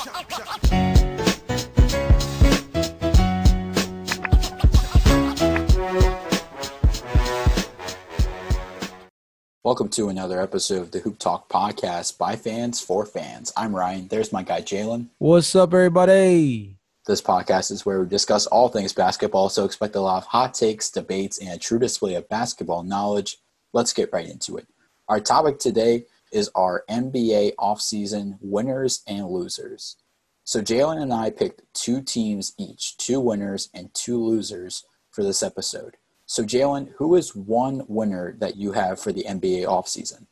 Welcome to another episode of the Hoop Talk podcast by fans for fans. I'm Ryan. There's my guy Jalen. What's up, everybody? This podcast is where we discuss all things basketball, so expect a lot of hot takes, debates, and a true display of basketball knowledge. Let's get right into it. Our topic today is our NBA offseason winners and losers. So Jalen and I picked two teams each, two winners and two losers for this episode. So, Jalen, who is one winner that you have for the NBA offseason?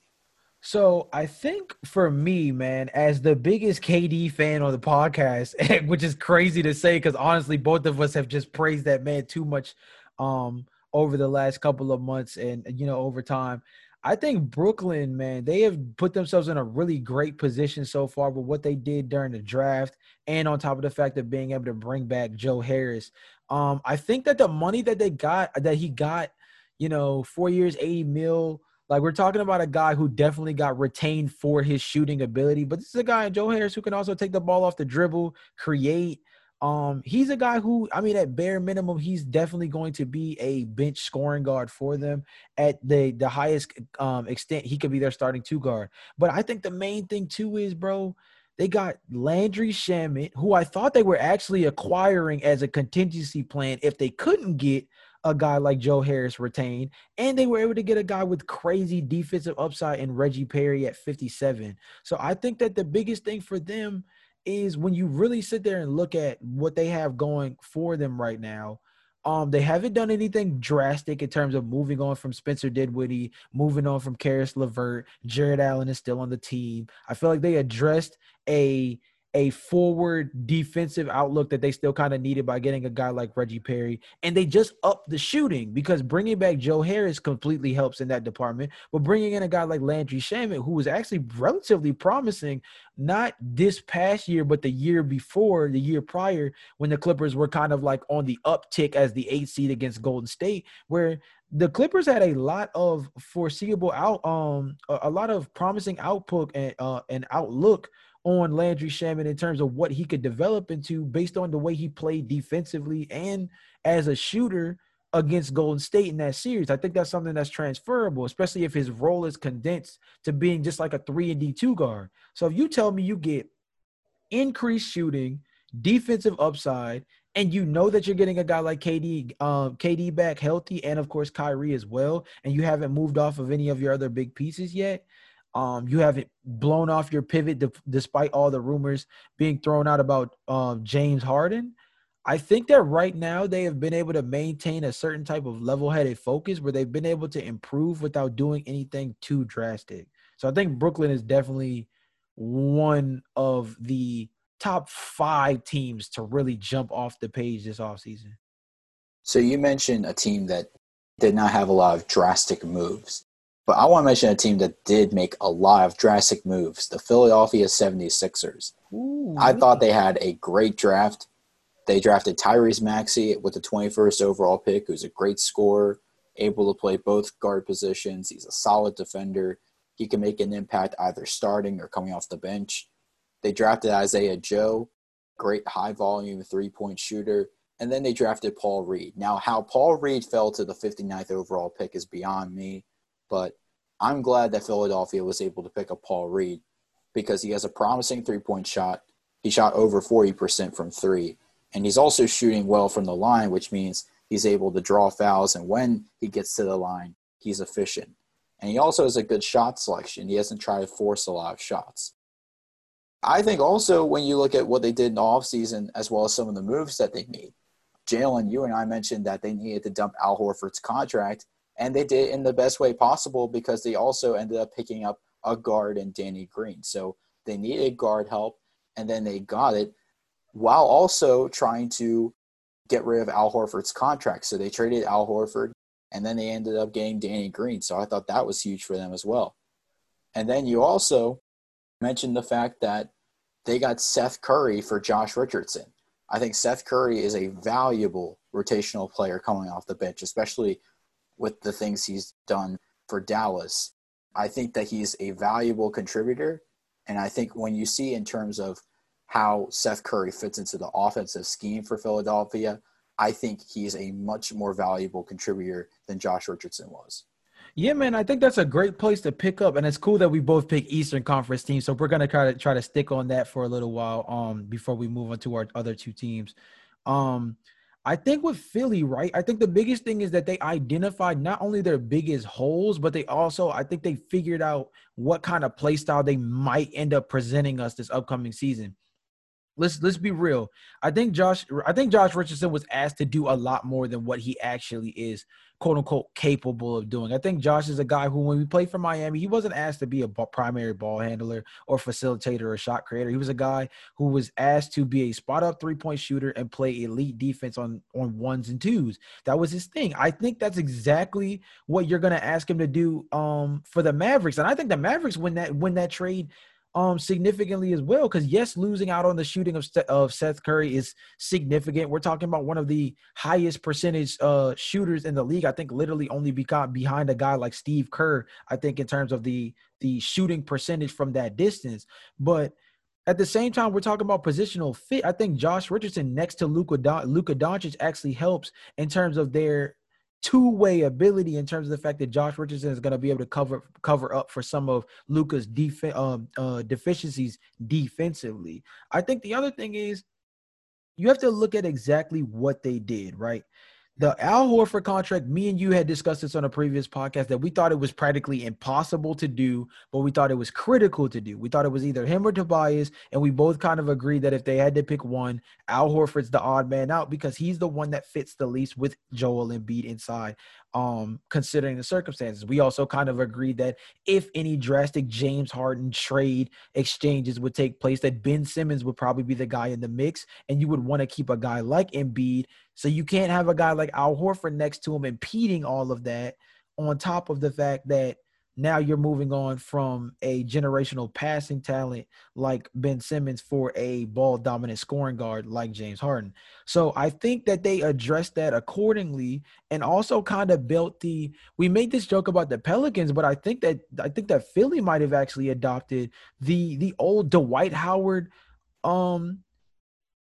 So I think for me, man, as the biggest KD fan on the podcast, which is crazy to say because honestly, both of us have just praised that man too much um, over the last couple of months and you know over time. I think Brooklyn, man, they have put themselves in a really great position so far with what they did during the draft, and on top of the fact of being able to bring back Joe Harris. Um, I think that the money that they got, that he got, you know, four years, 80 mil, like we're talking about a guy who definitely got retained for his shooting ability, but this is a guy, Joe Harris, who can also take the ball off the dribble, create. Um, he's a guy who, I mean, at bare minimum, he's definitely going to be a bench scoring guard for them at the the highest um extent. He could be their starting two guard. But I think the main thing too is, bro, they got Landry Shamet, who I thought they were actually acquiring as a contingency plan if they couldn't get a guy like Joe Harris retained, and they were able to get a guy with crazy defensive upside in Reggie Perry at 57. So I think that the biggest thing for them is when you really sit there and look at what they have going for them right now, um, they haven't done anything drastic in terms of moving on from Spencer Dinwiddie, moving on from Caris LeVert. Jarrett Allen is still on the team. I feel like they addressed a a forward defensive outlook that they still kind of needed by getting a guy like Reggie Perry. And they just upped the shooting because bringing back Joe Harris completely helps in that department. But bringing in a guy like Landry Shamet, who was actually relatively promising, not this past year, but the year before, the year prior, when the Clippers were kind of like on the uptick as the eight seed against Golden State, where the Clippers had a lot of foreseeable out, um, a, a lot of promising output and uh, and outlook on Landry Shamet in terms of what he could develop into based on the way he played defensively and as a shooter against Golden State in that series. I think that's something that's transferable, especially if his role is condensed to being just like a 3 and D2 guard. So if you tell me you get increased shooting, defensive upside, and you know that you're getting a guy like KD, um, KD back healthy, and of course Kyrie as well, and you haven't moved off of any of your other big pieces yet, um, you haven't blown off your pivot despite all the rumors being thrown out about um, James Harden. I think that right now they have been able to maintain a certain type of level-headed focus where they've been able to improve without doing anything too drastic. So I think Brooklyn is definitely one of the top five teams to really jump off the page this offseason. So you mentioned a team that did not have a lot of drastic moves. But I want to mention a team that did make a lot of drastic moves the Philadelphia 76ers. Ooh, I thought they had a great draft. They drafted Tyrese Maxey with the 21st overall pick, who's a great scorer, able to play both guard positions. He's a solid defender. He can make an impact either starting or coming off the bench. They drafted Isaiah Joe, great high volume three point shooter. And then they drafted Paul Reed. Now, how Paul Reed fell to the 59th overall pick is beyond me. But I'm glad that Philadelphia was able to pick up Paul Reed because he has a promising three point shot. He shot over 40% from three. And he's also shooting well from the line, which means he's able to draw fouls. And when he gets to the line, he's efficient. And he also has a good shot selection. He hasn't tried to force a lot of shots. I think also when you look at what they did in the offseason, as well as some of the moves that they made, Jalen, you and I mentioned that they needed to dump Al Horford's contract and they did in the best way possible because they also ended up picking up a guard in Danny Green. So they needed guard help, and then they got it while also trying to get rid of Al Horford's contract. So they traded Al Horford, and then they ended up getting Danny Green. So I thought that was huge for them as well. And then you also mentioned the fact that they got Seth Curry for Josh Richardson. I think Seth Curry is a valuable rotational player coming off the bench, especially with the things he's done for Dallas. I think that he's a valuable contributor. And I think when you see in terms of how Seth Curry fits into the offensive scheme for Philadelphia, I think he's a much more valuable contributor than Josh Richardson was. Yeah, man, I think that's a great place to pick up, and it's cool that we both pick Eastern Conference teams. So we're gonna try to try to stick on that for a little while, um, before we move on to our other two teams. Um, I think with Philly, right? I think the biggest thing is that they identified not only their biggest holes, but they also, I think they figured out what kind of play style they might end up presenting us this upcoming season. Let's let's be real. I think Josh I think Josh Richardson was asked to do a lot more than what he actually is quote unquote capable of doing. I think Josh is a guy who, when we played for Miami, he wasn't asked to be a primary ball handler or facilitator or shot creator. He was a guy who was asked to be a spot up three point shooter and play elite defense on on ones and twos. That was his thing. I think that's exactly what you're going to ask him to do um, for the Mavericks, and I think the Mavericks when that when that trade um significantly as well because yes losing out on the shooting of, of Seth Curry is significant. We're talking about one of the highest percentage uh shooters in the league. I think literally only behind behind a guy like Steve Kerr I think in terms of the the shooting percentage from that distance. But at the same time, we're talking about positional fit. I think Josh Richardson next to Luka Don- Luka Doncic actually helps in terms of their two-way ability in terms of the fact that Josh Richardson is going to be able to cover cover up for some of Luka's def- um, uh, deficiencies defensively. I think the other thing is you have to look at exactly what they did, right? The Al Horford contract, me and you had discussed this on a previous podcast that we thought it was practically impossible to do, but we thought it was critical to do. We thought it was either him or Tobias, and we both kind of agreed that if they had to pick one, Al Horford's the odd man out because he's the one that fits the least with Joel Embiid inside um, considering the circumstances. We also kind of agreed that if any drastic James Harden trade exchanges would take place, that Ben Simmons would probably be the guy in the mix, and you would want to keep a guy like Embiid. So you can't have a guy like Al Horford next to him impeding all of that. On top of the fact that now you're moving on from a generational passing talent like Ben Simmons for a ball dominant scoring guard like James Harden. So I think that they addressed that accordingly and also kind of built the we made this joke about the Pelicans, but I think that I think that Philly might have actually adopted the the old Dwight Howard um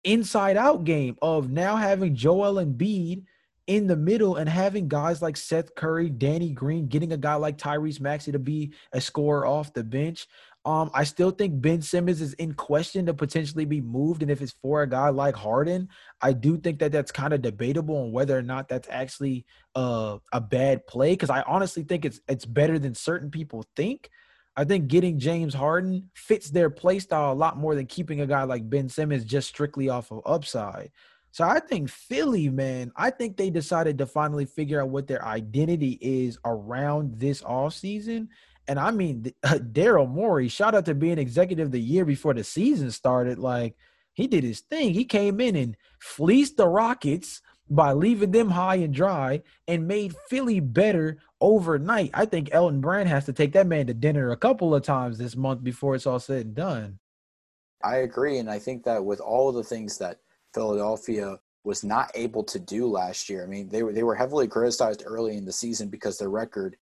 inside out game of now having Joel and Embiid – in the middle and having guys like Seth Curry, Danny Green, getting a guy like Tyrese Maxey to be a scorer off the bench. Um, I still think Ben Simmons is in question to potentially be moved, and if it's for a guy like Harden, I do think that that's kind of debatable on whether or not that's actually uh, a bad play. Because I honestly think it's it's better than certain people think. I think getting James Harden fits their play style a lot more than keeping a guy like Ben Simmons just strictly off of upside. So I think Philly, man, I think they decided to finally figure out what their identity is around this off season. And I mean, uh, Daryl Morey, shout out to being executive the year before the season started. Like he did his thing. He came in and fleeced the Rockets by leaving them high and dry and made Philly better overnight. I think Elton Brand has to take that man to dinner a couple of times this month before it's all said and done. I agree. And I think that with all the things that Philadelphia was not able to do last year. I mean, they were they were heavily criticized early in the season because their record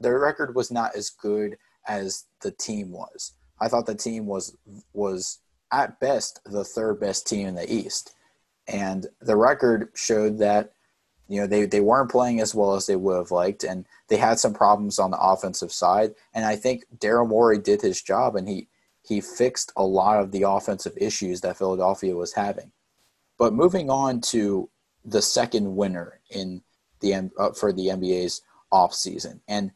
their record was not as good as the team was. I thought the team was was at best the third best team in the East. And the record showed that you know they, they weren't playing as well as they would have liked and they had some problems on the offensive side and i think daryl morey did his job and he he fixed a lot of the offensive issues that philadelphia was having but moving on to the second winner in the uh, for the NBA's offseason. And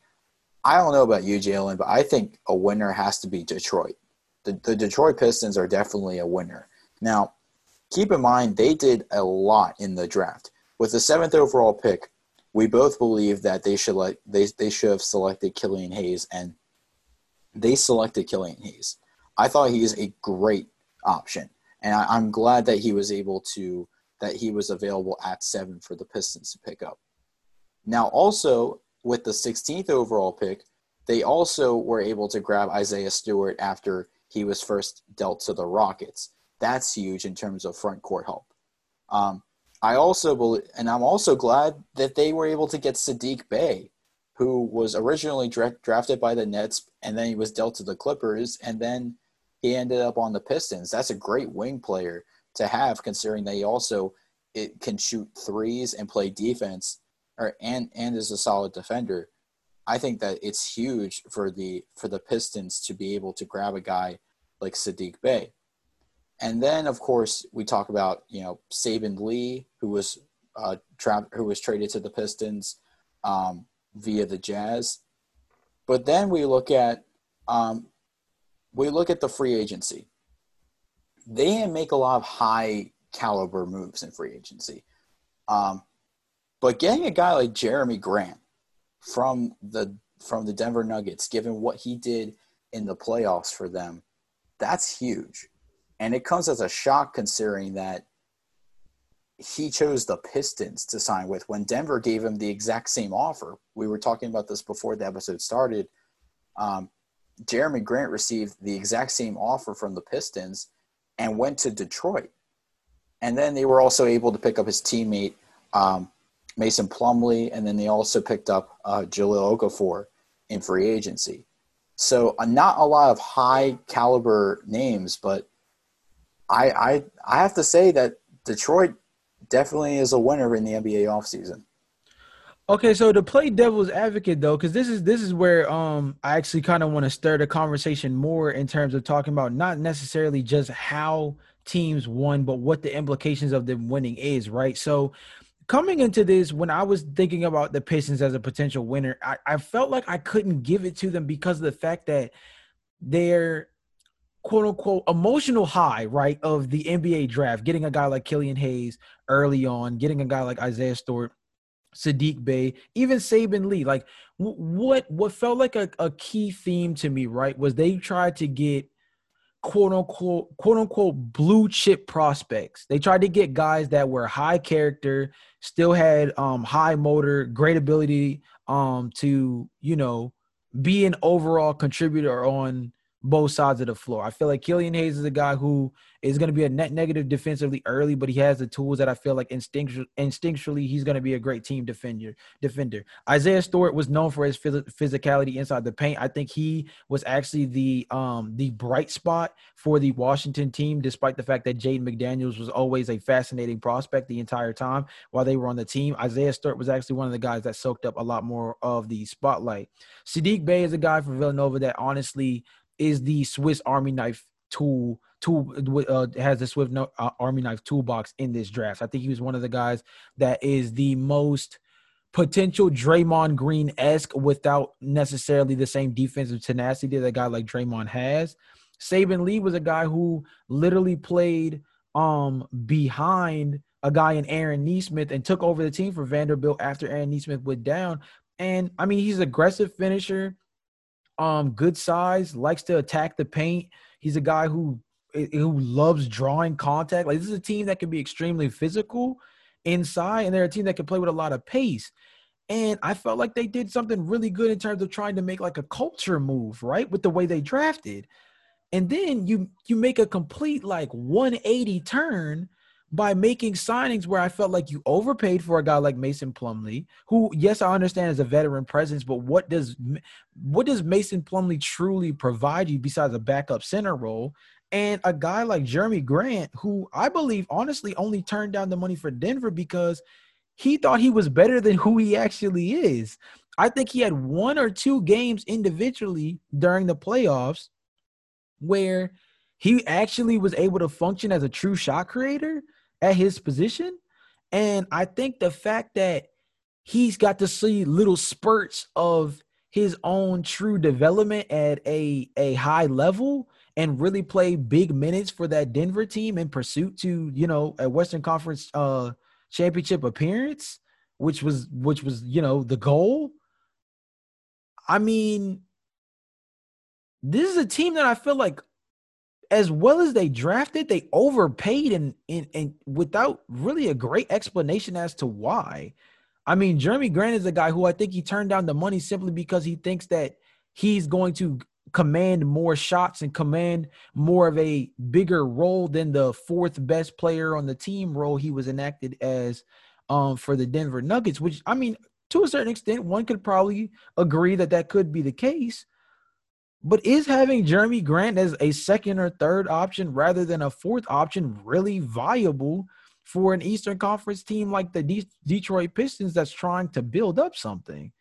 I don't know about you, Jalen, but I think a winner has to be Detroit. The, the Detroit Pistons are definitely a winner. Now, keep in mind they did a lot in the draft. With the seventh overall pick, we both believe that they should like they, they should have selected Killian Hayes, and they selected Killian Hayes. I thought he is a great option and I, am glad that he was able to that he was available at seven for the Pistons to pick up. Now, also with the 16th overall pick, they also were able to grab Isaiah Stewart after he was first dealt to the Rockets. That's huge in terms of front court help. Um, I also believe, and I'm also glad that they were able to get Saddiq Bey, who was originally dra- drafted by the Nets, and then he was dealt to the Clippers, and then he ended up on the Pistons. That's a great wing player to have, considering that he also it can shoot threes and play defense, or and and is a solid defender. I think that it's huge for the for the Pistons to be able to grab a guy like Saddiq Bey. And then, of course, we talk about you know Saben Lee, who was uh, tra- who was traded to the Pistons um, via the Jazz. But then we look at um, we look at the free agency. They didn't make a lot of high caliber moves in free agency, um, but getting a guy like Jerami Grant from the from the Denver Nuggets, given what he did in the playoffs for them, that's huge. And it comes as a shock considering that he chose the Pistons to sign with when Denver gave him the exact same offer. We were talking about this before the episode started. Um, Jerami Grant received the exact same offer from the Pistons and went to Detroit. And then they were also able to pick up his teammate, um, Mason Plumlee, and then they also picked up uh, Jahlil Okafor in free agency. So uh, not a lot of high caliber names, but I, I I have to say that Detroit definitely is a winner in the NBA offseason. Okay, so to play devil's advocate though, because this is this is where um I actually kind of want to stir the conversation more in terms of talking about not necessarily just how teams won, but what the implications of them winning is, right? So coming into this, when I was thinking about the Pistons as a potential winner, I, I felt like I couldn't give it to them because of the fact that they're quote unquote emotional high, right, of the NBA draft, getting a guy like Killian Hayes early on, getting a guy like Isaiah Stewart, Saddiq Bey, even Saben Lee. Like what what felt like a, a key theme to me, right, was they tried to get quote unquote quote unquote blue chip prospects. They tried to get guys that were high character, still had um high motor, great ability um to, you know, be an overall contributor on both sides of the floor. I feel like Killian Hayes is a guy who is going to be a net negative defensively early, but he has the tools that I feel like instinctually, instinctually he's going to be a great team defender. Defender. Isaiah Stewart was known for his phys- physicality inside the paint. I think he was actually the um the bright spot for the Washington team, despite the fact that Jaden McDaniels was always a fascinating prospect the entire time while they were on the team. Isaiah Stewart was actually one of the guys that soaked up a lot more of the spotlight. Saddiq Bey is a guy from Villanova that honestly is the Swiss Army knife tool tool uh, has the Swiss uh, Army knife toolbox in this draft. I think he was one of the guys that is the most potential Draymond Green esque without necessarily the same defensive tenacity that a guy like Draymond has. Saben Lee was a guy who literally played um behind a guy in Aaron Nesmith and took over the team for Vanderbilt after Aaron Nesmith went down. And I mean, he's aggressive finisher um good size, likes to attack the paint. He's a guy who who loves drawing contact. Like this is a team that can be extremely physical inside, and they're a team that can play with a lot of pace. And I felt like they did something really good in terms of trying to make like a culture move, right? With the way they drafted. And then you you make a complete like 180 turn by making signings where I felt like you overpaid for a guy like Mason Plumlee, who yes, I understand is a veteran presence, but what does what does Mason Plumlee truly provide you besides a backup center role? And a guy like Jerami Grant, who I believe honestly only turned down the money for Denver because he thought he was better than who he actually is. I think he had one or two games individually during the playoffs where he actually was able to function as a true shot creator at his position. And I think the fact that he's got to see little spurts of his own true development at a, a high level and really play big minutes for that Denver team in pursuit to, you know, a Western Conference uh championship appearance, which was which was, you know, the goal. I mean, this is a team that I feel like as well as they drafted, they overpaid and, and, and without really a great explanation as to why. I mean, Jerami Grant is a guy who I think he turned down the money simply because he thinks that he's going to command more shots and command more of a bigger role than the fourth best player on the team role he was enacted as um, for the Denver Nuggets, which I mean, to a certain extent, one could probably agree that that could be the case. But is having Jerami Grant as a second or third option rather than a fourth option really viable for an Eastern Conference team like the De- Detroit Pistons that's trying to build up something?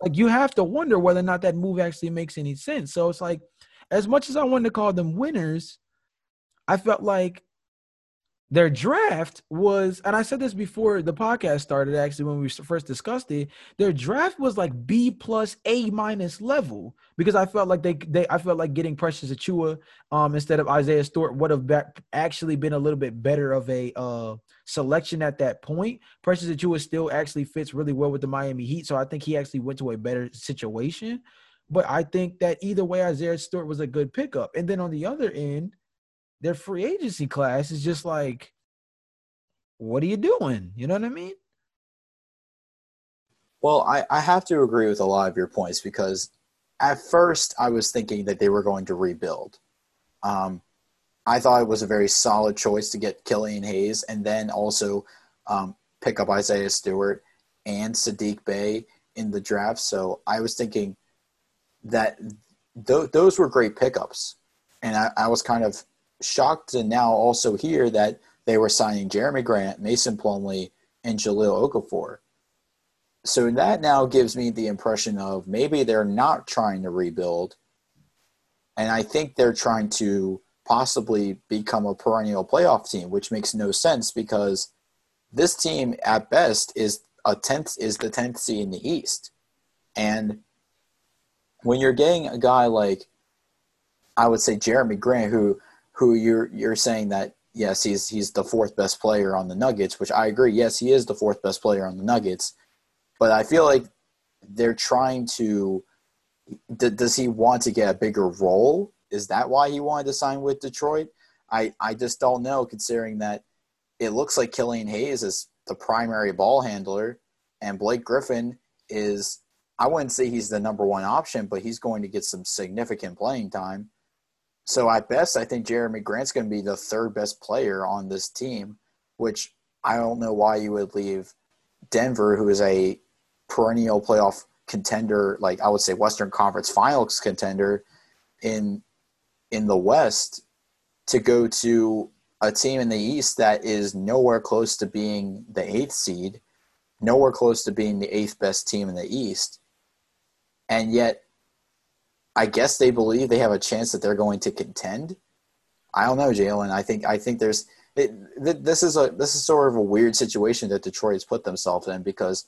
Like you have to wonder whether or not that move actually makes any sense. So it's like, as much as I wanted to call them winners, I felt like their draft was, and I said this before the podcast started, actually, when we first discussed it, their draft was like B plus A minus level because I felt like they, they I felt like getting Precious Achiuwa um, instead of Isaiah Stewart would have back, actually been a little bit better of a uh, selection at that point. Precious Achiuwa still actually fits really well with the Miami Heat, so I think he actually went to a better situation. But I think that either way, Isaiah Stewart was a good pickup. And then on the other end, their free agency class is just like, what are you doing? You know what I mean? Well, I, I have to agree with a lot of your points because at first I was thinking that they were going to rebuild. Um, I thought it was a very solid choice to get Killian Hayes and then also um, pick up Isaiah Stewart and Saddiq Bey in the draft. So I was thinking that th- those were great pickups. And I, I was kind of shocked to now also hear that they were signing Jerami Grant, Mason Plumlee, and Jahlil Okafor. So that now gives me the impression of maybe they're not trying to rebuild. And I think they're trying to possibly become a perennial playoff team, which makes no sense because this team at best is a tenth is the tenth seed in the East. And when you're getting a guy like I would say Jeremy Grant, who who you're you're saying that yes, he's he's the fourth best player on the Nuggets, which I agree. Yes, he is the fourth best player on the Nuggets, but I feel like they're trying to. D- does he want to get a bigger role? Is that why he wanted to sign with Detroit? I I just don't know, considering that it looks like Killian Hayes is the primary ball handler, and Blake Griffin is. I wouldn't say he's the number one option, but he's going to get some significant playing time. So at best, I think Jerami Grant's going to be the third best player on this team, which I don't know why you would leave Denver, who is a perennial playoff contender, like I would say Western Conference Finals contender in in the West, to go to a team in the East that is nowhere close to being the eighth seed, nowhere close to being the eighth best team in the East, and yet I guess they believe they have a chance that they're going to contend. I don't know, Jalen. I think I think there's it, this is a this is sort of a weird situation that Detroit has put themselves in because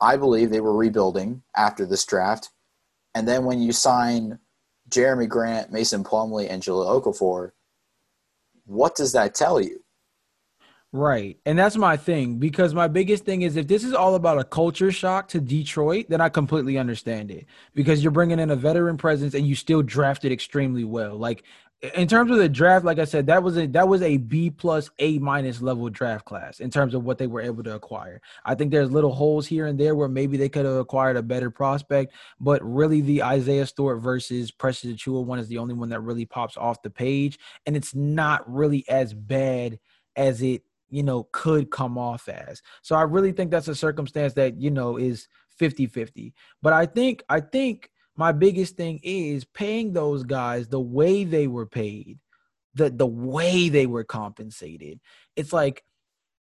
I believe they were rebuilding after this draft, and then when you sign Jerami Grant, Mason Plumlee, and Jahlil Okafor, what does that tell you? Right. And that's my thing because my biggest thing is if this is all about a culture shock to Detroit, then I completely understand it because you're bringing in a veteran presence and you still drafted extremely well. Like in terms of the draft, like I said, that was a that was a B plus A minus level draft class in terms of what they were able to acquire. I think there's little holes here and there where maybe they could have acquired a better prospect, but really the Isaiah Stewart versus Precious Achiuwa one is the only one that really pops off the page, and it's not really as bad as it you know, could come off as. So I really think that's a circumstance that, you know, is 50-50. But I think I think my biggest thing is paying those guys the way they were paid, the the way they were compensated. It's like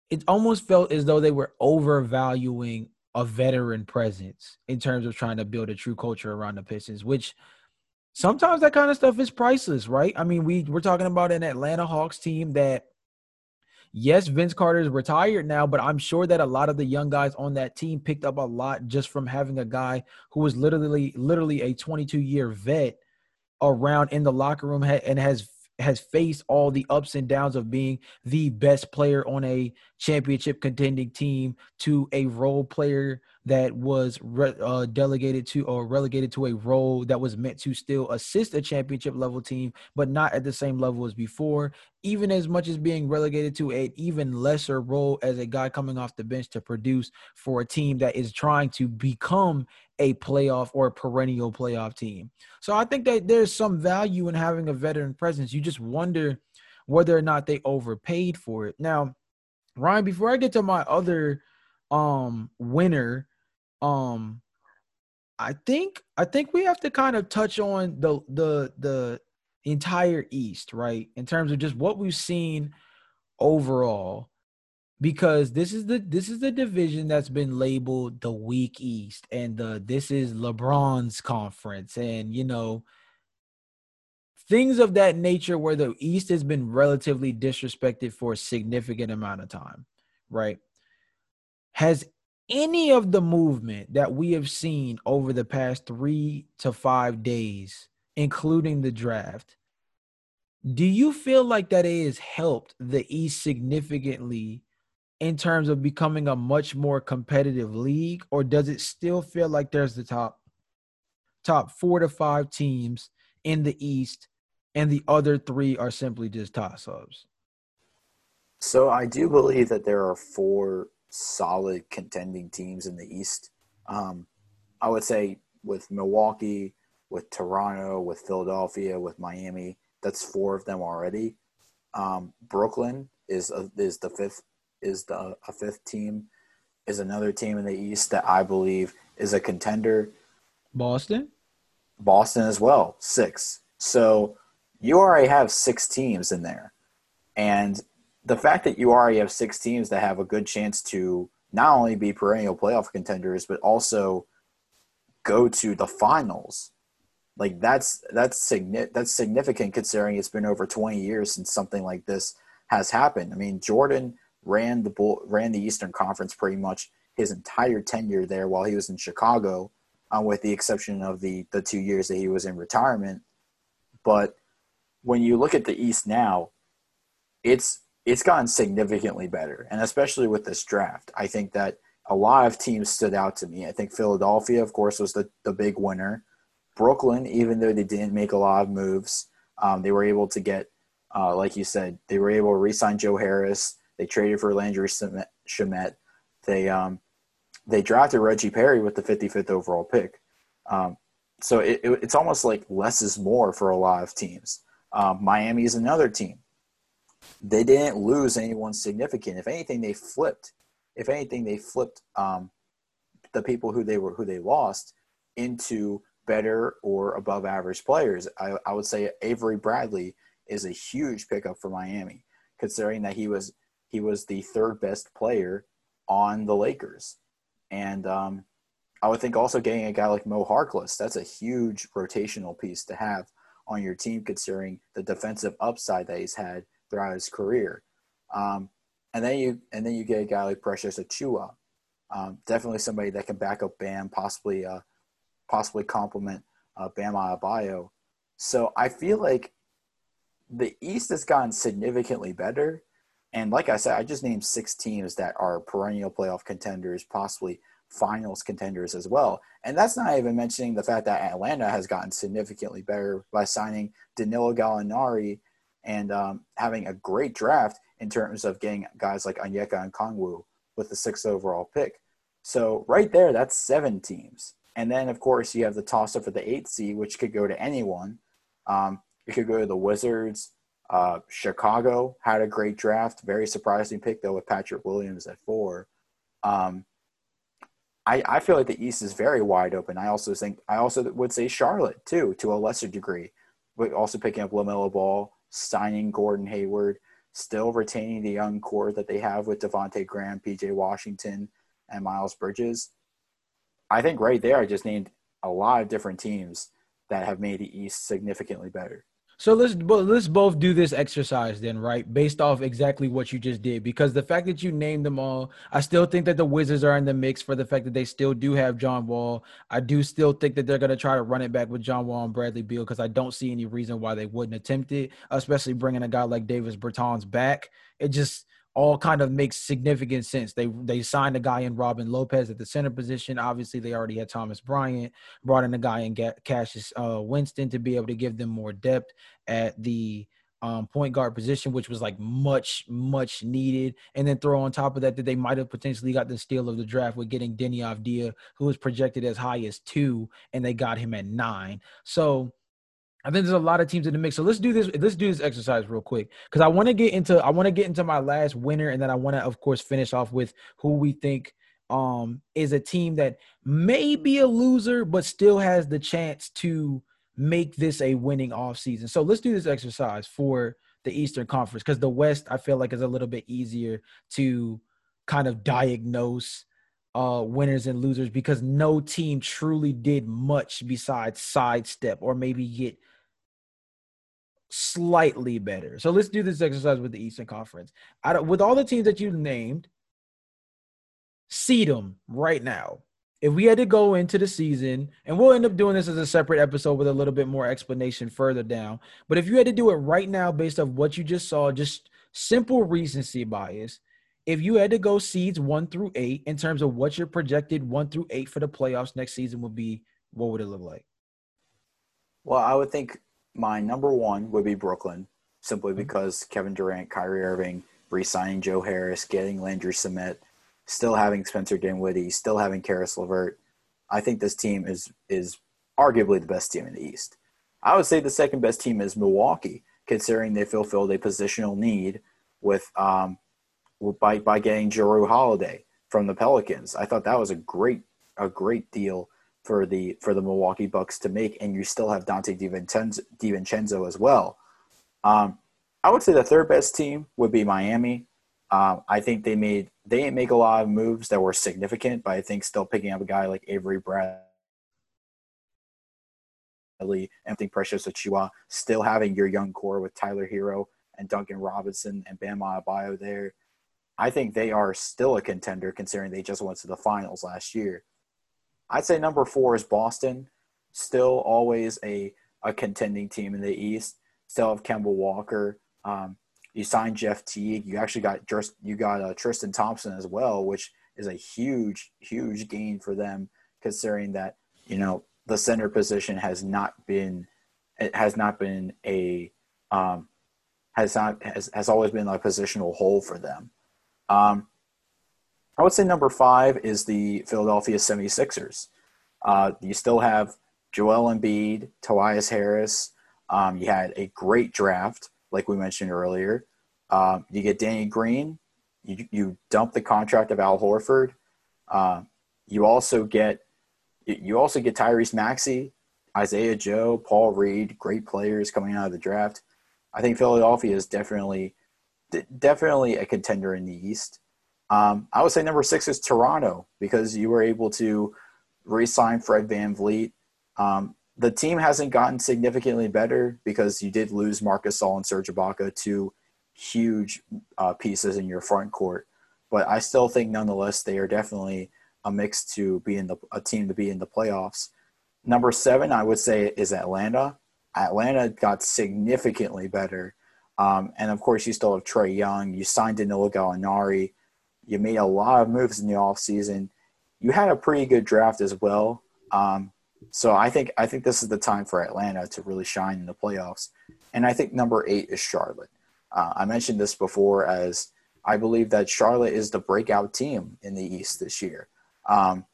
it almost felt as though they were overvaluing a veteran presence in terms of trying to build a true culture around the Pistons, which sometimes that kind of stuff is priceless, right? I mean, we we're talking about an Atlanta Hawks team that yes, Vince Carter is retired now, but I'm sure that a lot of the young guys on that team picked up a lot just from having a guy who was literally literally a 22 year vet around in the locker room and has has faced all the ups and downs of being the best player on a championship contending team to a role player that was re- uh, delegated to or relegated to a role that was meant to still assist a championship level team, but not at the same level as before. Even as much as being relegated to an even lesser role as a guy coming off the bench to produce for a team that is trying to become a playoff or a perennial playoff team. So I think that there's some value in having a veteran presence. You just wonder whether or not they overpaid for it. Now, Ryan, before I get to my other um winner um I think I think we have to kind of touch on the the the entire East, right? In terms of just what we've seen overall because this is the this is the division that's been labeled the weak east and the this is LeBron's conference. And you know things of that nature where the east has been relatively disrespected for a significant amount of time right? Has any of the movement that we have seen over the past 3 to 5 days including the draft do you feel like that it has helped the east significantly in terms of becoming a much more competitive league, or does it still feel like there's the top top four to five teams in the East, and the other three are simply just toss ups? So I do believe that there are four solid contending teams in the East. Um, I would say with Milwaukee, with Toronto, with Philadelphia, with Miami, that's four of them already. Um, Brooklyn is a, is the fifth is the a fifth team is another team in the East that I believe is a contender. Boston, Boston as well, six. So you already have six teams in there, and the fact that you already have six teams that have a good chance to not only be perennial playoff contenders but also go to the finals like that's that's that's significant considering it's been over 20 years since something like this has happened i mean jordan ran the Bull, ran the Eastern Conference pretty much his entire tenure there while he was in Chicago, um, with the exception of the the two years that he was in retirement. But when you look at the East now, it's it's gotten significantly better, and especially with this draft, I think that a lot of teams stood out to me. I think Philadelphia, of course, was the the big winner. Brooklyn, even though they didn't make a lot of moves, um, they were able to get, uh, like you said, they were able to re-sign Joe Harris. They traded for Landry Shamet. They um, they drafted Reggie Perry with the 55th overall pick. Um, so it, it, it's almost like less is more for a lot of teams. Um, Miami is another team. They didn't lose anyone significant. If anything, they flipped. If anything, they flipped um, the people who they were who they lost into better or above average players. I, I would say Avery Bradley is a huge pickup for Miami, considering that he was he was the third best player on the Lakers. And um, I would think also getting a guy like Mo Harkless, that's a huge rotational piece to have on your team, considering the defensive upside that he's had throughout his career. Um, and then you and then you get a guy like Precious Achiuwa, um, definitely somebody that can back up Bam, possibly uh, possibly complement uh, Bam Adebayo. So I feel like the East has gotten significantly better, and like I said, I just named six teams that are perennial playoff contenders, possibly finals contenders as well. And that's not even mentioning the fact that Atlanta has gotten significantly better by signing Danilo Gallinari and um, having a great draft in terms of getting guys like Onyeka Okongwu with the sixth overall pick. So right there, that's seven teams. And then, of course, you have the toss-up for the eighth seed, which could go to anyone. Um, it could go to the Wizards, uh, Chicago had a great draft, very surprising pick though with Patrick Williams at four. Um, I, I feel like the East is very wide open. I also think I also would say Charlotte too, to a lesser degree, but also picking up LaMelo Ball, signing Gordon Hayward, still retaining the young core that they have with Devonte Graham, PJ Washington, and Miles Bridges. I think right there, I just named a lot of different teams that have made the East significantly better. So let's let's both do this exercise then, right? Based off exactly what you just did, because the fact that you named them all, I still think that the Wizards are in the mix for the fact that they still do have John Wall. I do still think that they're going to try to run it back with John Wall and Bradley Beal because I don't see any reason why they wouldn't attempt it, especially bringing a guy like Davis Bertans back. It just all kind of makes significant sense. They they signed a guy in Robin Lopez at the center position. Obviously, they already had Thomas Bryant. Brought in a guy in Cassius uh, Winston to be able to give them more depth at the um, point guard position, which was like much much needed. And then throw on top of that that they might have potentially got the steal of the draft with getting Deni Avdija, who was projected as high as two, and they got him at nine. So I think there's a lot of teams in the mix. So let's do this. Let's do this exercise real quick because I want to get into I want to get into my last winner, and then I want to, of course, finish off with who we think um, is a team that may be a loser, but still has the chance to make this a winning offseason. So let's do this exercise for the Eastern Conference because the West, I feel like, is a little bit easier to kind of diagnose uh, winners and losers because no team truly did much besides sidestep or maybe get slightly better. So let's do this exercise with the Eastern Conference. I don't, with all the teams that you named, seed them right now. If we had to go into the season, and we'll end up doing this as a separate episode with a little bit more explanation further down. But if you had to do it right now based off what you just saw, just simple recency bias, if you had to go seeds one through eight in terms of what your projected one through eight for the playoffs next season would be, what would it look like? Well, I would think my number one would be Brooklyn, simply mm-hmm. because Kevin Durant, Kyrie Irving, re-signing Joe Harris, getting Landry Shamet, still having Spencer Dinwiddie, still having Caris LeVert. I think this team is is arguably the best team in the East. I would say the second best team is Milwaukee, considering they fulfilled a positional need with um, by by getting Jrue Holiday from the Pelicans. I thought that was a great a great deal for the for the Milwaukee Bucks to make, and you still have Donte DiVincenzo, DiVincenzo as well. Um, I would say the third best team would be Miami. Um, I think they made they didn't make a lot of moves that were significant, but I think still picking up a guy like Avery Bradley, Anthony Precious Achiuwa, still having your young core with Tyler Herro and Duncan Robinson and Bam Adebayo there. I think they are still a contender considering they just went to the finals last year. I'd say number four is Boston, still always a, a contending team in the East. Still have Kemba Walker. Um, you signed Jeff Teague. You actually got you got uh, Tristan Thompson as well, which is a huge, huge gain for them, considering that you know the center position has not been it has not been a um, has not has, has always been a positional hole for them. Um, I would say number five is the Philadelphia 76ers. Uh, you still have Joel Embiid, Tobias Harris. Um, you had a great draft, like we mentioned earlier. Um, you get Danny Green. You, you dump the contract of Al Horford. Uh, you also get you also get Tyrese Maxey, Isaiah Joe, Paul Reed, great players coming out of the draft. I think Philadelphia is definitely definitely a contender in the East. Um, I would say number six is Toronto because you were able to re-sign Fred VanVleet. Um, the team hasn't gotten significantly better because you did lose Marcus Gasol and Serge Ibaka, two huge uh, pieces in your front court. But I still think, nonetheless, they are definitely a mix to be in the a team to be in the playoffs. Number seven, I would say, is Atlanta. Atlanta got significantly better um, and of course, you still have Trae Young. You signed Danilo Gallinari. You made a lot of moves in the offseason. You had a pretty good draft as well. Um, so I think I think this is the time for Atlanta to really shine in the playoffs. And I think number eight is Charlotte. Uh, I mentioned this before as I believe that Charlotte is the breakout team in the East this year. Um,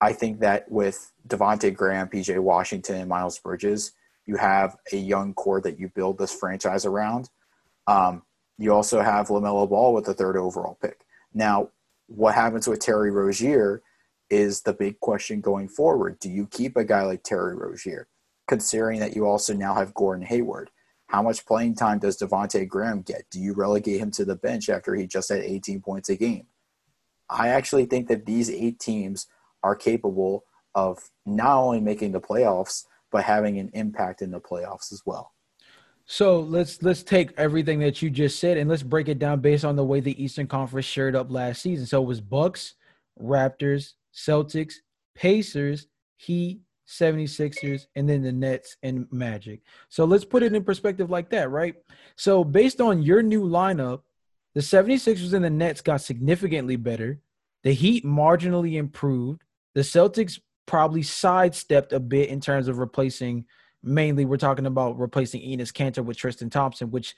I think that with Devonte Graham, PJ Washington, and Miles Bridges, you have a young core that you build this franchise around. Um, you also have LaMelo Ball with the third overall pick. Now, what happens with Terry Rozier is the big question going forward. Do you keep a guy like Terry Rozier, considering that you also now have Gordon Hayward? How much playing time does Devonte Graham get? Do you relegate him to the bench after he just had 18 points a game? I actually think that these eight teams are capable of not only making the playoffs, but having an impact in the playoffs as well. So let's let's take everything that you just said and let's break it down based on the way the Eastern Conference shared up last season. So it was Bucks, Raptors, Celtics, Pacers, Heat, 76ers, and then the Nets and Magic. So let's put it in perspective like that, right? So based on your new lineup, the 76ers and the Nets got significantly better. The Heat marginally improved. The Celtics probably sidestepped a bit in terms of replacing mainly we're talking about replacing Enes Kanter with Tristan Thompson, which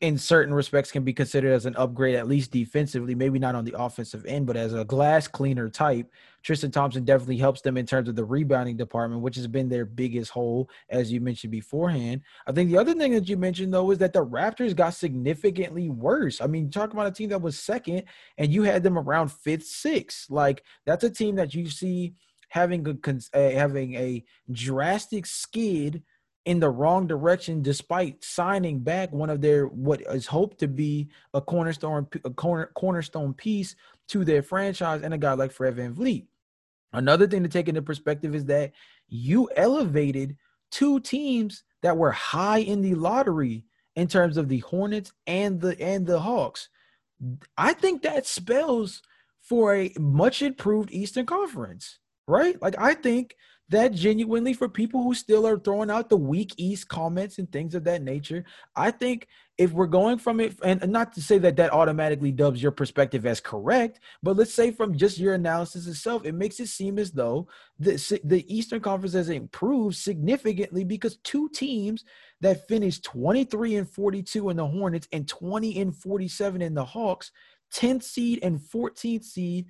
in certain respects can be considered as an upgrade, at least defensively, maybe not on the offensive end, but as a glass cleaner type. Tristan Thompson definitely helps them in terms of the rebounding department, which has been their biggest hole, as you mentioned beforehand. I think the other thing that you mentioned, though, is that the Raptors got significantly worse. I mean, talk about a team that was second and you had them around fifth, sixth. Like, that's a team that you see having a, uh, having a drastic skid – in the wrong direction despite signing back one of their what is hoped to be a cornerstone a corner, cornerstone piece to their franchise and a guy like Fred VanVleet. Another thing to take into perspective is that you elevated two teams that were high in the lottery in terms of the Hornets and the and the Hawks. I think that spells for a much improved Eastern Conference, right? Like I think that genuinely for people who still are throwing out the weak East comments and things of that nature, I think if we're going from it, and not to say that that automatically dubs your perspective as correct, but let's say from just your analysis itself, it makes it seem as though the, the Eastern Conference has improved significantly because two teams that finished 23 and 42 in the Hornets and 20 and 47 in the Hawks, 10th seed and 14th seed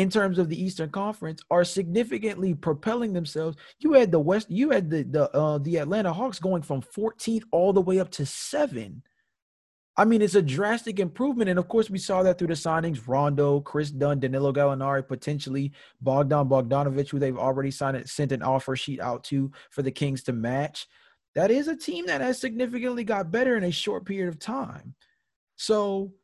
in terms of the Eastern Conference are significantly propelling themselves. You had the West, you had the the uh, the Atlanta Hawks going from 14th all the way up to seven. I mean, it's a drastic improvement, and of course, we saw that through the signings: Rondo, Kris Dunn, Danilo Gallinari, potentially Bogdan Bogdanovich, who they've already signed, sent an offer sheet out to for the Kings to match. That is a team that has significantly got better in a short period of time. So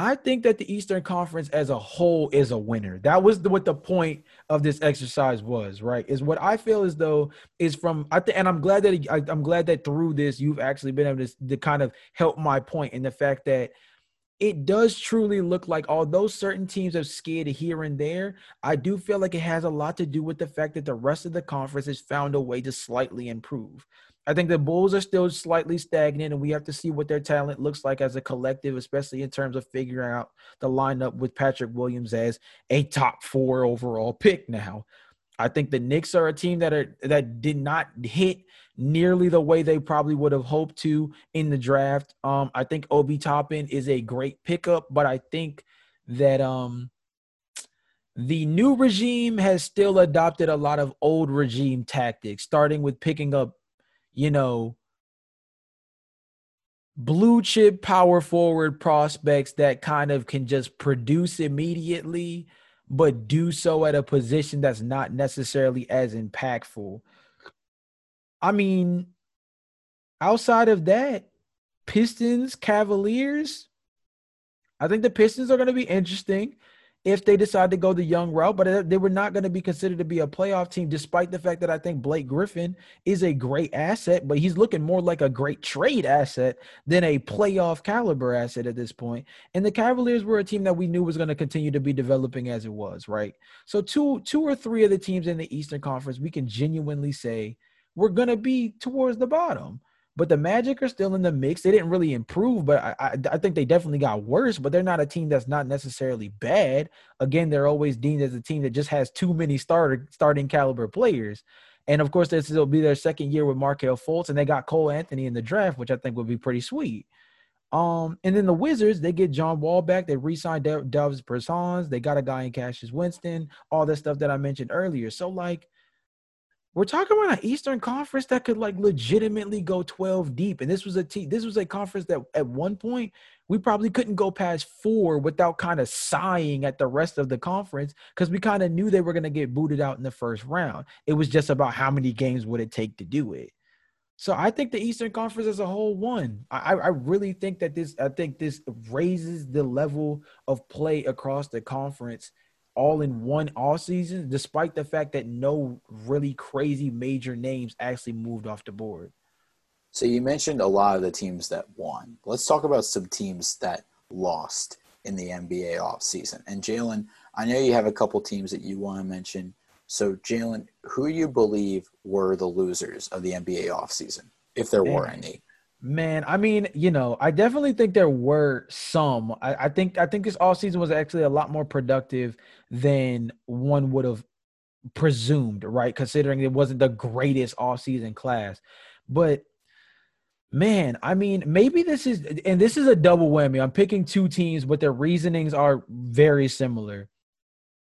I think that the Eastern Conference as a whole is a winner. That was the, what the point of this exercise was, right? Is what I feel as though is from I think, and I'm glad that I, am glad that through this you've actually been able to, to kind of help my point in the fact that it does truly look like although certain teams have skated here and there, I do feel like it has a lot to do with the fact that the rest of the conference has found a way to slightly improve. I think the Bulls are still slightly stagnant, and we have to see what their talent looks like as a collective, especially in terms of figuring out the lineup with Patrick Williams as a top four overall pick now. I think the Knicks are a team that are that did not hit nearly the way they probably would have hoped to in the draft. Um, I think Obi Toppin is a great pickup, but I think that um the new regime has still adopted a lot of old regime tactics, starting with picking up you know, blue chip power forward prospects that kind of can just produce immediately, but do so at a position that's not necessarily as impactful. I mean, outside of that, Pistons, Cavaliers, I think the Pistons are going to be interesting if they decide to go the young route, but uh, they were not going to be considered to be a playoff team, despite the fact that I think Blake Griffin is a great asset, but he's looking more like a great trade asset than a playoff caliber asset at this point. And the Cavaliers were a team that we knew was going to continue to be developing as it was, right? So two, two or three of the teams in the Eastern Conference, we can genuinely say we're going to be towards the bottom. But the Magic are still in the mix. They didn't really improve, but I, I, I, think they definitely got worse. But they're not a team that's not necessarily bad. Again, they're always deemed as a team that just has too many starter starting caliber players. And of course, this will be their second year with Markelle Fultz, and they got Cole Anthony in the draft, which I think would be pretty sweet. Um, and then the Wizards, they get John Wall back. They re-signed Davis Bertans. They got a guy in Cassius Winston. All that stuff that I mentioned earlier. So like we're talking about an Eastern Conference that could like legitimately go 12 deep. And this was a team, this was a conference that at one point we probably couldn't go past four without kind of sighing at the rest of the conference because we kind of knew they were going to get booted out in the first round. It was just about how many games would it take to do it. So I think the Eastern Conference as a whole won. I, I really think that this I think this raises the level of play across the conference all in one all season, despite the fact that no really crazy major names actually moved off the board. So you mentioned a lot of the teams that won. Let's talk about some teams that lost in the NBA offseason. And Jalen, I know you have a couple teams that you want to mention. So Jalen, who you believe were the losers of the NBA offseason, if there were any? Man, I mean, you know, I definitely think there were some. I, I think I think this all season was actually a lot more productive than one would have presumed, right? Considering it wasn't the greatest all season class. But Man, I mean, maybe this is, and this is a double whammy. I'm picking two teams, but their reasonings are very similar.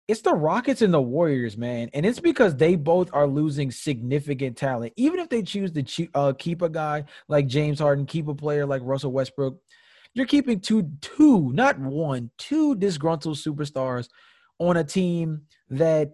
It's the Rockets and the Warriors, man, and it's because they both are losing significant talent. Even if they choose to uh, keep a guy like James Harden, keep a player like Russell Westbrook, you're keeping two, two, not one, two disgruntled superstars on a team that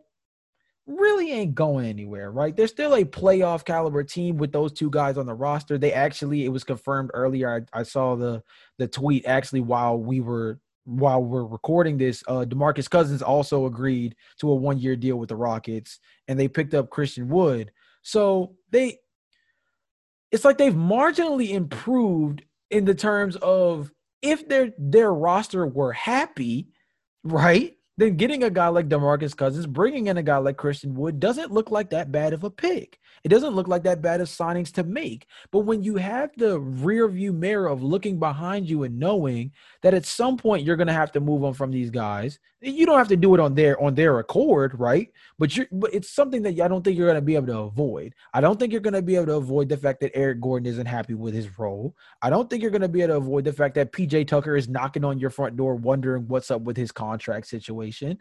really ain't going anywhere, right? They're still a playoff caliber team with those two guys on the roster. They actually, it was confirmed earlier. I, I saw the the tweet actually while we were while we're recording this. Uh, Demarcus Cousins also agreed to a one year deal with the Rockets, and they picked up Christian Wood. So they, it's like they've marginally improved in the terms of if their their roster were happy, right? Then getting a guy like DeMarcus Cousins, bringing in a guy like Christian Wood doesn't look like that bad of a pick. It doesn't look like that bad of signings to make. But when you have the rear view mirror of looking behind you and knowing that at some point you're going to have to move on from these guys, you don't have to do it on their on their accord, right? But you but it's something that I don't think you're going to be able to avoid. I don't think you're going to be able to avoid the fact that Eric Gordon isn't happy with his role. I don't think you're going to be able to avoid the fact that PJ Tucker is knocking on your front door wondering what's up with his contract situation.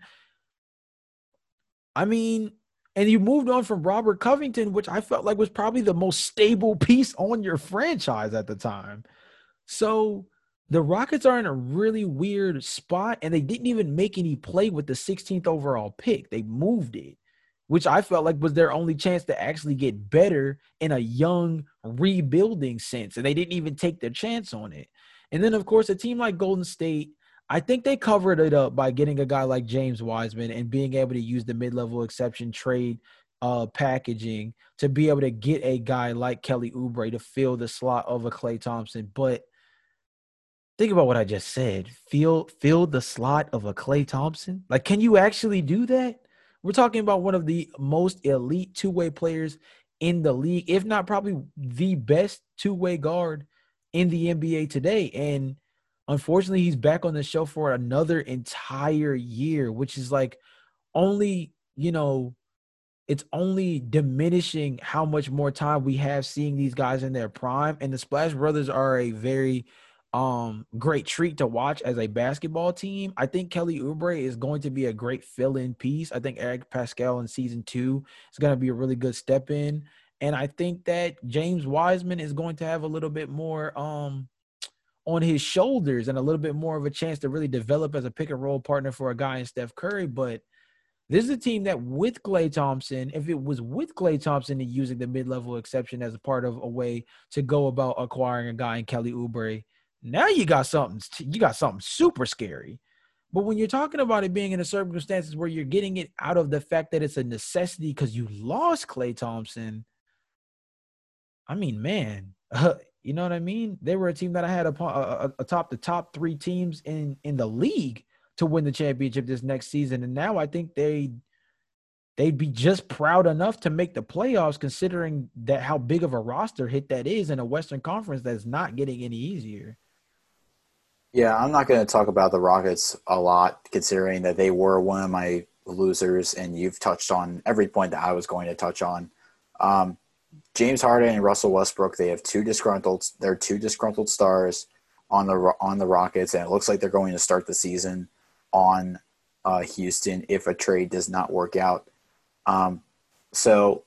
I mean, and you moved on from Robert Covington, which I felt like was probably the most stable piece on your franchise at the time. So the Rockets are in a really weird spot, and they didn't even make any play with the 16th overall pick. They moved it, which I felt like was their only chance to actually get better in a young rebuilding sense. And they didn't even take their chance on it. And then, of course, a team like Golden State I think they covered it up by getting a guy like James Wiseman and being able to use the mid-level exception trade uh, packaging to be able to get a guy like Kelly Oubre to fill the slot of a Klay Thompson. But think about what I just said. Fill fill the slot of a Klay Thompson. Like, can you actually do that? We're talking about one of the most elite two-way players in the league, if not probably the best two-way guard in the NBA today. And Unfortunately, he's back on the show for another entire year, which is like only, you know, it's only diminishing how much more time we have seeing these guys in their prime. And the Splash Brothers are a very um great treat to watch as a basketball team. I think Kelly Oubre is going to be a great fill-in piece. I think Eric Paschall in season two is going to be a really good step in. And I think that James Wiseman is going to have a little bit more um on his shoulders and a little bit more of a chance to really develop as a pick and roll partner for a guy in Steph Curry. But this is a team that with Klay Thompson, if it was with Klay Thompson and using the mid-level exception as a part of a way to go about acquiring a guy in Kelly Oubre, now you got something you got something super scary. But when you're talking about it being in the circumstances where you're getting it out of the fact that it's a necessity because you lost Klay Thompson, I mean, man, uh, You know what I mean? They were a team that I had atop the top three teams in in the league to win the championship this next season, and now I think they they'd be just proud enough to make the playoffs, considering that how big of a roster hit that is in a Western Conference that's not getting any easier. Yeah, I'm not going to talk about the Rockets a lot, considering that they were one of my losers, and you've touched on every point that I was going to touch on. Um, James Harden and Russell Westbrook, they have two disgruntled. They're two disgruntled stars on the on the Rockets, and it looks like they're going to start the season on uh, Houston if a trade does not work out. Um, so,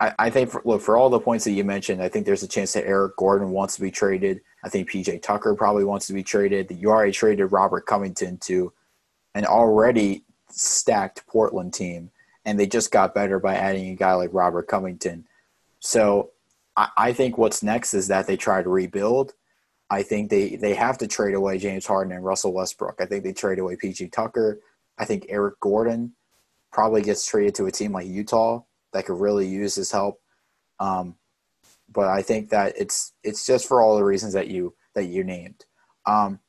I, I think for, look for all the points that you mentioned, I think there's a chance that Eric Gordon wants to be traded. I think PJ Tucker probably wants to be traded. You already traded Robert Covington to an already stacked Portland team, and they just got better by adding a guy like Robert Covington. So I, I think what's next is that they try to rebuild. I think they, they have to trade away James Harden and Russell Westbrook. I think they trade away PJ Tucker. I think Eric Gordon probably gets traded to a team like Utah that could really use his help. Um, but I think that it's it's just for all the reasons that you that you named. Um,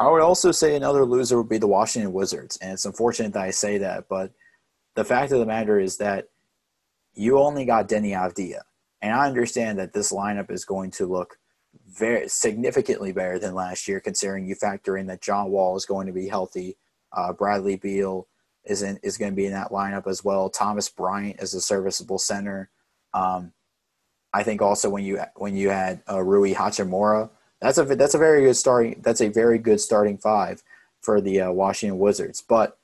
I would also say another loser would be the Washington Wizards, and it's unfortunate that I say that, but the fact of the matter is that you only got Deni Avdija. And I understand that this lineup is going to look very significantly better than last year, considering you factor in that John Wall is going to be healthy. Uh, Bradley Beal is in, is going to be in that lineup as well. Thomas Bryant is a serviceable center. Um, I think also when you when you had uh, Rui Hachimura, that's a that's a very good starting that's a very good starting five for the uh, Washington Wizards. But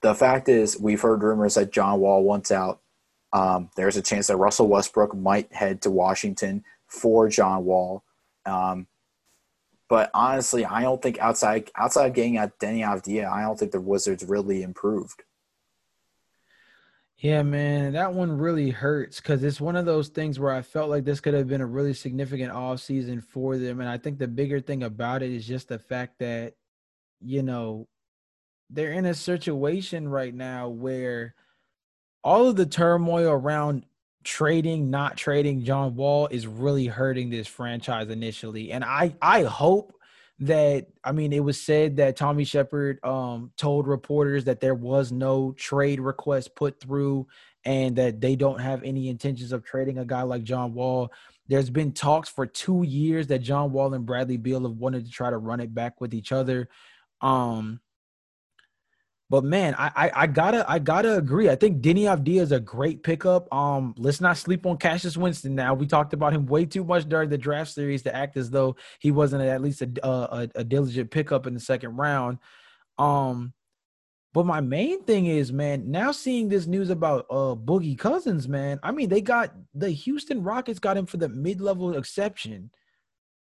the fact is, we've heard rumors that John Wall wants out. Um, there's a chance that Russell Westbrook might head to Washington for John Wall. Um, but honestly, I don't think outside outside getting at Deni Avdija, I don't think the Wizards really improved. Yeah, man, that one really hurts because it's one of those things where I felt like this could have been a really significant off season for them. And I think the bigger thing about it is just the fact that, you know, they're in a situation right now where all of the turmoil around trading, not trading John Wall is really hurting this franchise initially. And I I hope that I mean it was said that Tommy Sheppard um told reporters that there was no trade request put through and that they don't have any intentions of trading a guy like John Wall. There's been talks for 2 years that John Wall and Bradley Beal have wanted to try to run it back with each other. Um but man, I, I, I gotta I gotta agree. I think Deni Avdija is a great pickup. Um, let's not sleep on Cassius Winston. Now we talked about him way too much during the draft series to act as though he wasn't at least a a, a diligent pickup in the second round. Um, but my main thing is, man, now seeing this news about uh Boogie Cousins, man. I mean, they got the Houston Rockets got him for the mid level exception.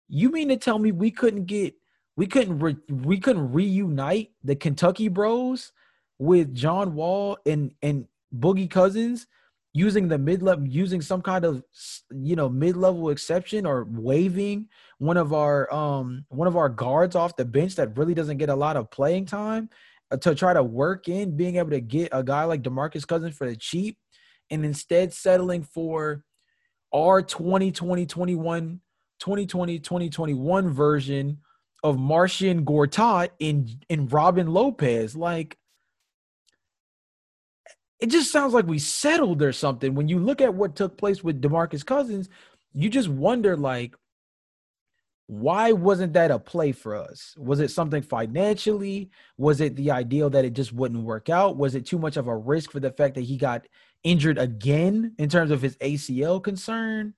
You mean to tell me we couldn't get we couldn't re- we couldn't reunite the Kentucky Bros with John Wall and and Boogie Cousins using the mid level using some kind of you know mid level exception or waiving one of our um one of our guards off the bench that really doesn't get a lot of playing time uh, to try to work in being able to get a guy like DeMarcus Cousins for the cheap and instead settling for our 2020 21 2020 2021 version of Marcin Gortat in in Robin Lopez. Like it just sounds like we settled or something. When you look at what took place with DeMarcus Cousins, you just wonder like why wasn't that a play for us? Was it something financially? Was it the ideal that it just wouldn't work out? Was it too much of a risk for the fact that he got injured again in terms of his ACL concern?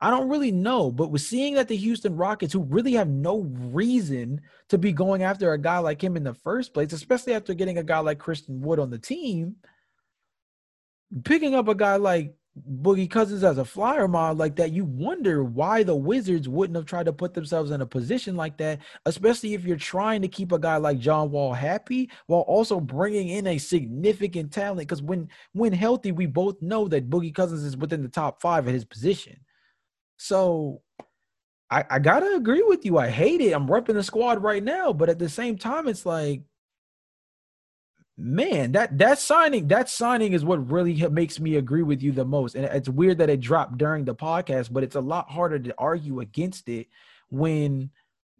I don't really know, but we're seeing that the Houston Rockets, who really have no reason to be going after a guy like him in the first place, especially after getting a guy like Christian Wood on the team, picking up a guy like Boogie Cousins as a flyer mod like that, you wonder why the Wizards wouldn't have tried to put themselves in a position like that, especially if you're trying to keep a guy like John Wall happy while also bringing in a significant talent. Because when when healthy, we both know that Boogie Cousins is within the top five at his position. So I, I gotta agree with you. I hate it. I'm repping the squad right now, but at the same time, it's like, man, that that signing, that signing is what really makes me agree with you the most. And it's weird that it dropped during the podcast, but it's a lot harder to argue against it when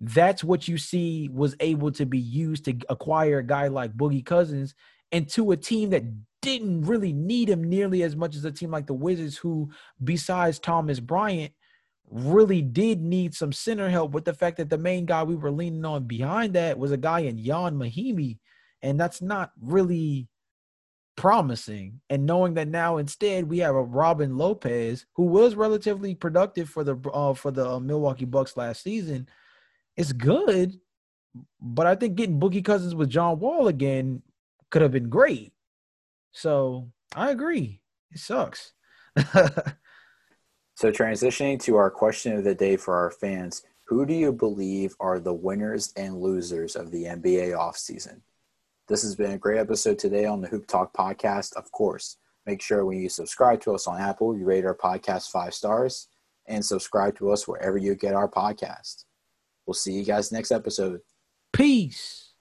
that's what you see was able to be used to acquire a guy like Boogie Cousins and to a team that didn't really need him nearly as much as a team like the Wizards, who, besides Thomas Bryant, really did need some center help with the fact that the main guy we were leaning on behind that was a guy in Ian Mahinmi, and that's not really promising. And knowing that now instead we have a Robin Lopez who was relatively productive for the uh, for the uh, Milwaukee Bucks last season, it's good. But I think getting Boogie Cousins with John Wall again could have been great. So I agree. It sucks. So, transitioning to our question of the day for our fans, who do you believe are the winners and losers of the NBA offseason? This has been a great episode today on the Hoop Talk podcast. Of course, make sure when you subscribe to us on Apple, you rate our podcast five stars and subscribe to us wherever you get our podcast. We'll see you guys next episode. Peace.